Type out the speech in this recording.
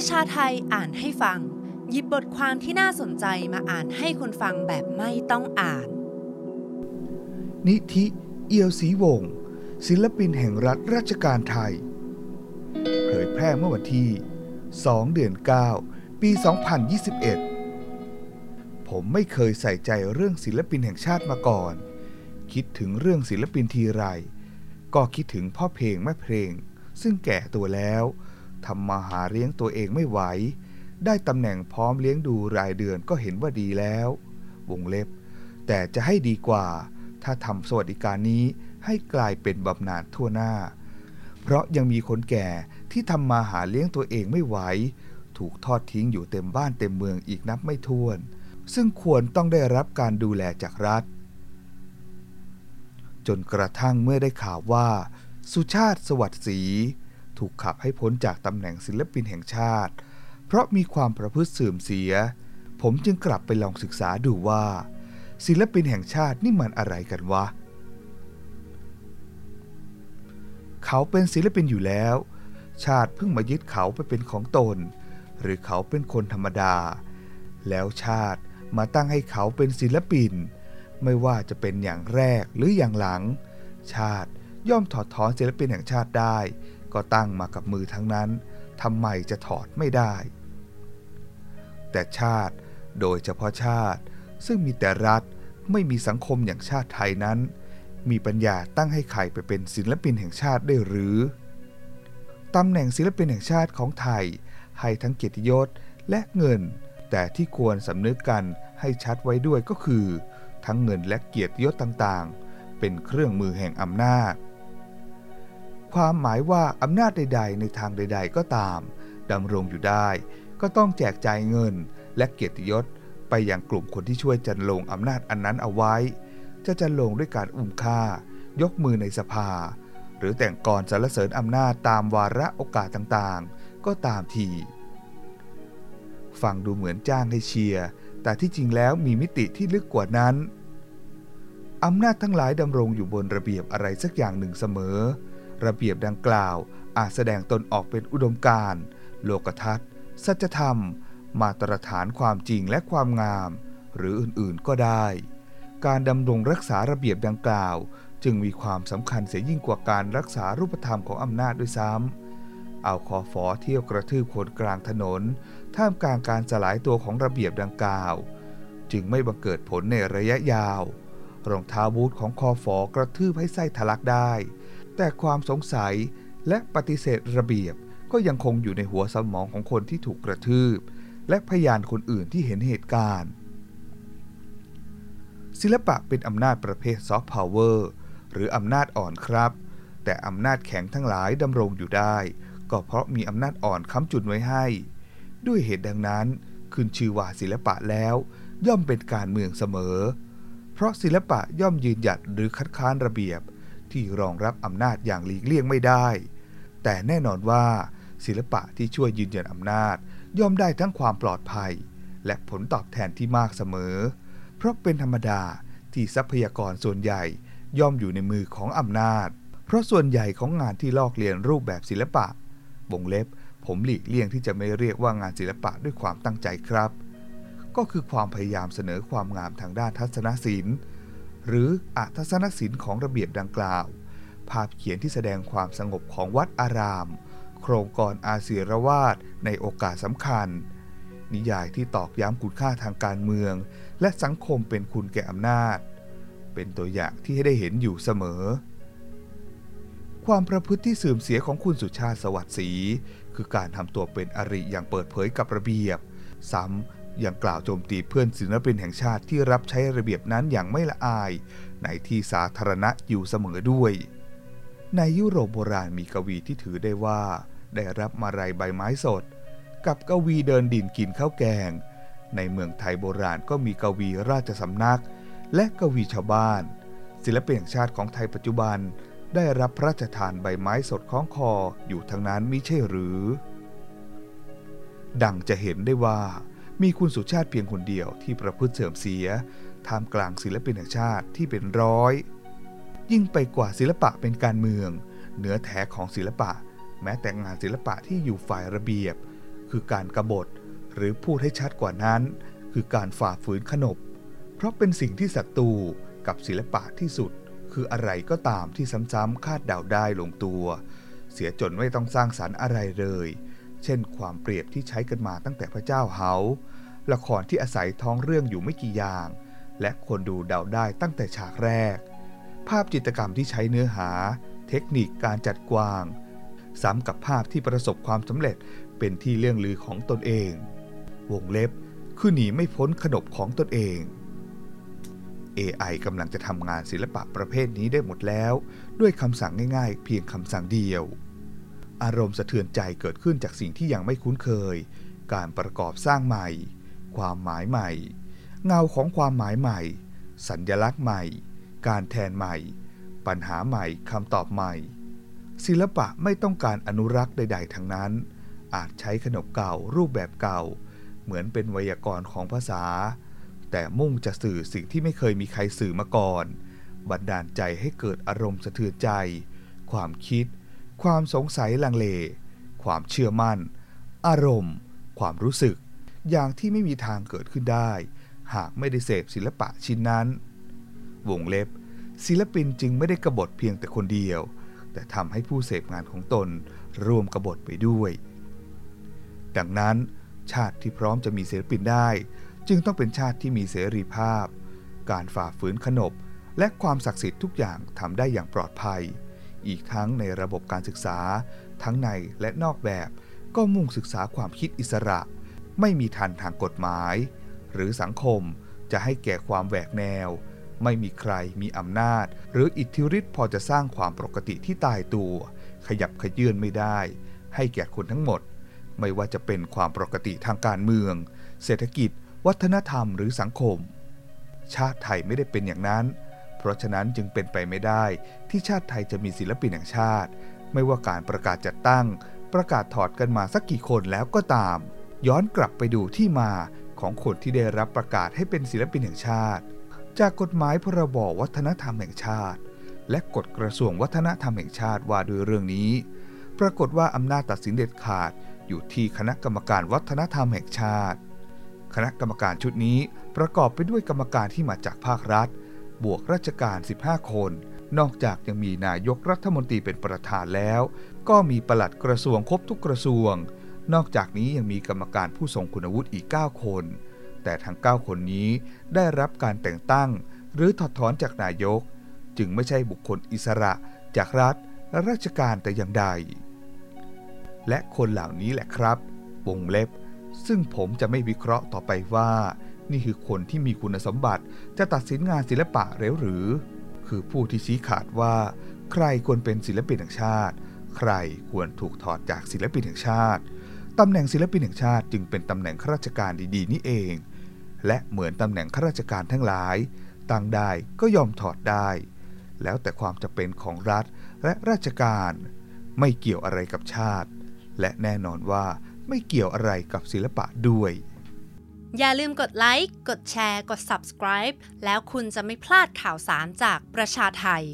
ประชาไทยอ่านให้ฟัง หยิบบทความที่น่าสนใจมาอ่านให้คนฟังแบบไม่ต้องอ่าน นิธิ เอียวศรีวงศ์ศิลปินแห่งรัฐราชการไทย เผยแพร่เมื่อวันที่ 2 เดือน 9 ปี 2021 ผมไม่เคยใส่ใจเรื่องศิลปินแห่งชาติมาก่อน คิดถึงเรื่องศิลปินทีไร ก็คิดถึงพ่อเพลงแม่เพลง ซึ่งแก่ตัวแล้ว ทำมาหาเลี้ยงตัวเองไม่ไหว ได้ตำแหน่งพร้อมเลี้ยงดูรายเดือนก็เห็นว่าดีแล้ว วงเล็บ แต่จะให้ดีกว่า ถ้าทำสวัสดิการนี้ให้กลายเป็นบำนาญทั่วหน้า เพราะยังมีคนแก่ที่ทำมาหาเลี้ยงตัวเองไม่ไหว ถูกทอดทิ้งอยู่เต็มบ้านเต็มเมืองอีกนับไม่ถ้วน ซึ่งควรต้องได้รับการดูแลจากรัฐ จนกระทั่งเมื่อได้ข่าวว่า สุชาติสวัสดิ์ศรี ถูกขับให้พ้นจากตำแหน่งศิลปินแห่งชาติ เพราะมีความประพฤติเสื่อมเสีย ผมจึงกลับไปลองศึกษาดูว่า ศิลปินแห่งชาตินี่มันอะไรกันวะ เขาเป็นศิลปินอยู่แล้ว ชาติเพิ่งมายึดเขาไปเป็นของตน หรือเขาเป็นคนธรรมดา แล้วชาติมาตั้งให้เขาเป็นศิลปิน ไม่ว่าจะเป็นอย่างแรกหรืออย่างหลัง ชาติย่อมถอดถอนศิลปินแห่งชาติได้ ก็ตั้งมากับมือทั้งนั้นทำไมจะถอดไม่ได้ แต่ชาติโดยเฉพาะชาติ ซึ่งมีแต่รัฐไม่มีสังคมอย่างชาติไทยนั้น มีปัญญาตั้งให้ใครไปเป็นศิลปินแห่งชาติได้หรือตำแหน่งศิลปินแห่งชาติของไทย ให้ทั้งเกียรติยศและเงิน แต่ที่ควรสำนึกกันให้ชัดไว้ด้วยก็คือ ทั้งเงินและเกียรติยศต่างๆ เป็นเครื่องมือแห่งอำนาจ ความหมายว่าอำนาจใด ๆ ในทางใด ๆ ก็ตามดำรงอยู่ได้ ก็ต้องแจกจ่ายเงิน และเกียรติยศไปยังกลุ่มคนที่ช่วยจันลงอำนาจอันนั้นเอาไว้ จะจันลงด้วยการอุ้มค่า ยกมือในสภา หรือแต่งกรสรรเสริญอำนาจตามวาระโอกาสต่างๆ ก็ตามทีฟังดูเหมือนจ้างให้เชียร์ แต่ที่จริงแล้วมีมิติที่ลึกกว่านั้น อำนาจทั้งหลายดำรงอยู่บนระเบียบอะไรสักอย่างหนึ่งเสมอ ระเบียบดังกล่าวอาจแสดงตนออกเป็นอุดมการณ์โลกทัศน์ สัจธรรม มาตรฐานความจริงและความงาม หรืออื่นๆก็ได้ การดำรงรักษาระเบียบดังกล่าว จึงมีความสำคัญเสียยิ่งกว่าการรักษารูปธรรมของอำนาจด้วยซ้ำเอาคอฟอเที่ยวกระทืบคนกลางถนน ท่ามกลางการสลายตัวของระเบียบดังกล่าว จึงไม่บังเกิดผลในระยะยาวรองเท้าบูทของคอฟอกระทืบให้ไส้ทะลักได้ แต่ความสงสัยและปฏิเสธระเบียบก็ยังคงอยู่ในหัวสมองของคนที่ถูกกระทืบ และพยานคนอื่นที่เห็นเหตุการณ์ ศิลปะเป็นอำนาจประเภทซอฟต์พาวเวอร์หรืออำนาจอ่อนครับ แต่อำนาจแข็งทั้งหลายดำรงอยู่ได้ ก็เพราะมีอำนาจอ่อนค้ำจุนไว้ให้ ด้วยเหตุดังนั้นขึ้นชื่อว่าศิลปะแล้ว ย่อมเป็นการเมืองเสมอ เพราะศิลปะย่อมยืนหยัดหรือคัดค้านระเบียบ ที่รองรับอำนาจอย่างหลีกเลี่ยงไม่ได้ แต่แน่นอนว่า ศิลปะที่ช่วยยืนยันอำนาจ ย่อมได้ทั้งความปลอดภัย และผลตอบแทนที่มากเสมอ เพราะเป็นธรรมดาที่ทรัพยากรส่วนใหญ่ย่อมอยู่ในมือของอำนาจ เพราะส่วนใหญ่ของงานที่ลอกเลียนรูปแบบศิลปะวงเล็บ ผมหลีกเลี่ยงที่จะไม่เรียกว่างานศิลปะด้วยความตั้งใจครับ ก็คือความพยายามเสนอความงามทางด้านทัศนศิลป์ หรืออทัศนศิลป์ของระเบียบดังกล่าว ภาพเขียนที่แสดงความสงบของวัดอาราม โครงกรอาเซียรวาสในโอกาสสำคัญ นิยายที่ตอกย้ำคุณค่าทางการเมือง และสังคมเป็นคุณแก่อำนาจ เป็นตัวอย่างที่ให้ได้เห็นอยู่เสมอ ความประพฤติที่เสื่อมเสียของคุณสุชาติสวัสดิ์ศรีคือการทำตัวเป็นอริอย่างเปิดเผยกับระเบียบ ซ้ำ ยังกล่าวโจมตีเพื่อนศิลปินแห่งชาติที่รับใช้ระเบียบนั้นอย่างไม่ละอาย ในที่สาธารณะอยู่เสมอด้วย ในยุโรปโบราณมีกวีที่ถือได้ว่า ได้รับมาลัยใบไม้สด กับกวีเดินดินกินข้าวแกง ในเมืองไทยโบราณก็มีกวีราชสำนัก และกวีชาวบ้าน ศิลปินแห่งชาติของไทยปัจจุบัน ได้รับพระราชทานใบไม้สดคล้องคออยู่ทั้งนั้นมิใช่หรือ ดังจะเห็นได้ว่า มีคุณสุชาติเพียงคนเดียวที่ประพฤติเสื่อมเสียท่ามกลางศิลปินแห่งชาติที่เป็นร้อย ยิ่งไปกว่าศิลปะเป็นการเมือง เหนือแท้ของศิลปะ แม้แต่งานศิลปะที่อยู่ฝ่ายระเบียบ คือการกรบฏ หรือพูดให้ชัดกว่านั้น คือการฝ่าฝืนขนบ เพราะเป็นสิ่งที่ศัตรูกับศิลปะที่สุด คืออะไรก็ตามที่ซ้ำๆคาดเดาได้ลงตัว เสียจนไม่ต้องสร้างสารรค์อะไรเลย เช่น ความเปรียบที่ใช้กันมาตั้งแต่พระเจ้าเฮาละครที่อาศัยท้องเรื่องอยู่ไม่กี่อย่าง และคนดูเดาได้ตั้งแต่ฉากแรก ภาพจิตรกรรมที่ใช้เนื้อหา เทคนิคการจัดกวาง ซ้ำกับภาพที่ประสบความสำเร็จเป็นที่เรื่องลือของตนเอง วงเล็บคือหนีไม่พ้นขนบของตนเอง AI กำลังจะทำงานศิลปะประเภทนี้ได้หมดแล้ว ด้วยคำสั่งง่ายๆ เพียงคำสั่งเดียว อารมณ์สะเทือนใจเกิดขึ้นจากสิ่งที่ยังไม่คุ้นเคย การประกอบสร้างใหม่ ความหมายใหม่ เงาของความหมายใหม่ สัญญลักษณ์ใหม่ การแทนใหม่ ปัญหาใหม่คำตอบใหม่ ศิลปะไม่ต้องการอนุรักษ์ใด ๆ ทั้งนั้น อาจใช้ขนบเก่ารูปแบบเก่า เหมือนเป็นไวยากรณ์ของภาษา แต่มุ่งจะสื่อสิ่งที่ไม่เคยมีใครสื่อมาก่อน บันดาลใจให้เกิดอารมณ์สะเทือนใจ ความคิด ความสงสัยลังเล ความเชื่อมั่น อารมณ์ ความรู้สึก อย่างที่ไม่มีทางเกิดขึ้นได้ หากไม่ได้เสพศิลปะชิ้นนั้น วงเล็บ ศิลปินจึงไม่ได้กบฏเพียงแต่คนเดียว แต่ทำให้ผู้เสพงานของตนร่วมกบฏไปด้วย ดังนั้น ชาติที่พร้อมจะมีศิลปินได้ จึงต้องเป็นชาติที่มีเสรีภาพ การฝ่าฝืนขนบและความศักดิ์สิทธิ์ทุกอย่างทำได้อย่างปลอดภัย อีกทั้งในระบบการศึกษา ทั้งในและนอกแบบ ก็มุ่งศึกษาความคิดอิสระ ไม่มีทันทางกฎหมาย หรือสังคมจะให้แก่ความแหวกแนว ไม่มีใครมีอำนาจ หรืออิทธิฤทธิ์พอจะสร้างความปกติที่ตายตัว ขยับขยื่นไม่ได้ ให้แก่คนทั้งหมด ไม่ว่าจะเป็นความปกติทางการเมือง เศรษฐกิจ วัฒนธรรมหรือสังคม ชาติไทยไม่ได้เป็นอย่างนั้น ราะฉะนั้นจึงเป็นไปไม่ได้ ที่ชาติไทยจะมีศิลปินแห่งชาติ ไม่ว่าการประกาศจัดตั้ง ประกาศถอดกันมาสักกี่คนแล้วก็ตาม ย้อนกลับไปดูที่มาของคนที่ได้รับประกาศให้เป็นศิลปินแห่งชาติ จากกฎหมายพรบวัฒนธรรมแห่งชาติ และกฎกระทรวงวัฒนธรรมแห่งชาติว่าด้วยเรื่องนี้ ปรากฏว่าอำนาจตัดสินเด็ดขาดอยู่ที่คณะกรรมการวัฒนธรรมแห่งชาติ คณะกรรมการชุดนี้ประกอบไปด้วยกรรมการที่มาจากภาครัฐ บวกราชการ 15 คน นอกจากยังมีนายกรัฐมนตรีเป็นประธานแล้ว ก็มีปลัดกระทรวงครบทุกกระทรวง นอกจากนี้ยังมีกรรมการผู้ทรงคุณวุฒิอีก 9 คน แต่ทั้ง 9 คนนี้ได้รับการแต่งตั้ง หรือถอดถอนจากนายก จึงไม่ใช่บุคคลอิสระจากรัฐและราชการแต่อย่างใด และคนเหล่านี้แหละครับวงเล็บ ซึ่งผมจะไม่วิเคราะห์ต่อไปว่า นี่คือคนที่มีคุณสมบัติจะตัดสินงานศิลปะเร็วหรือ คือผู้ที่ชี้ขาดว่า ใครควรเป็นศิลปินแห่งชาติ ใครควรถูกถอดจากศิลปินแห่งชาติตำแหน่งศิลปินแห่งชาติจึงเป็นตำแหน่งข้าราชการดีๆ นี่เอง และเหมือนตำแหน่งข้าราชการทั้งหลาย ตั้งได้ก็ยอมถอดได้ แล้วแต่ความจะเป็นของรัฐและราชการ ไม่เกี่ยวอะไรกับชาติ และแน่นอนว่าไม่เกี่ยวอะไรกับศิลปะด้วย อย่าลืมกดไลค์ กดแชร์ กด subscribe แล้วคุณจะไม่พลาดข่าวสารจากประชาไทย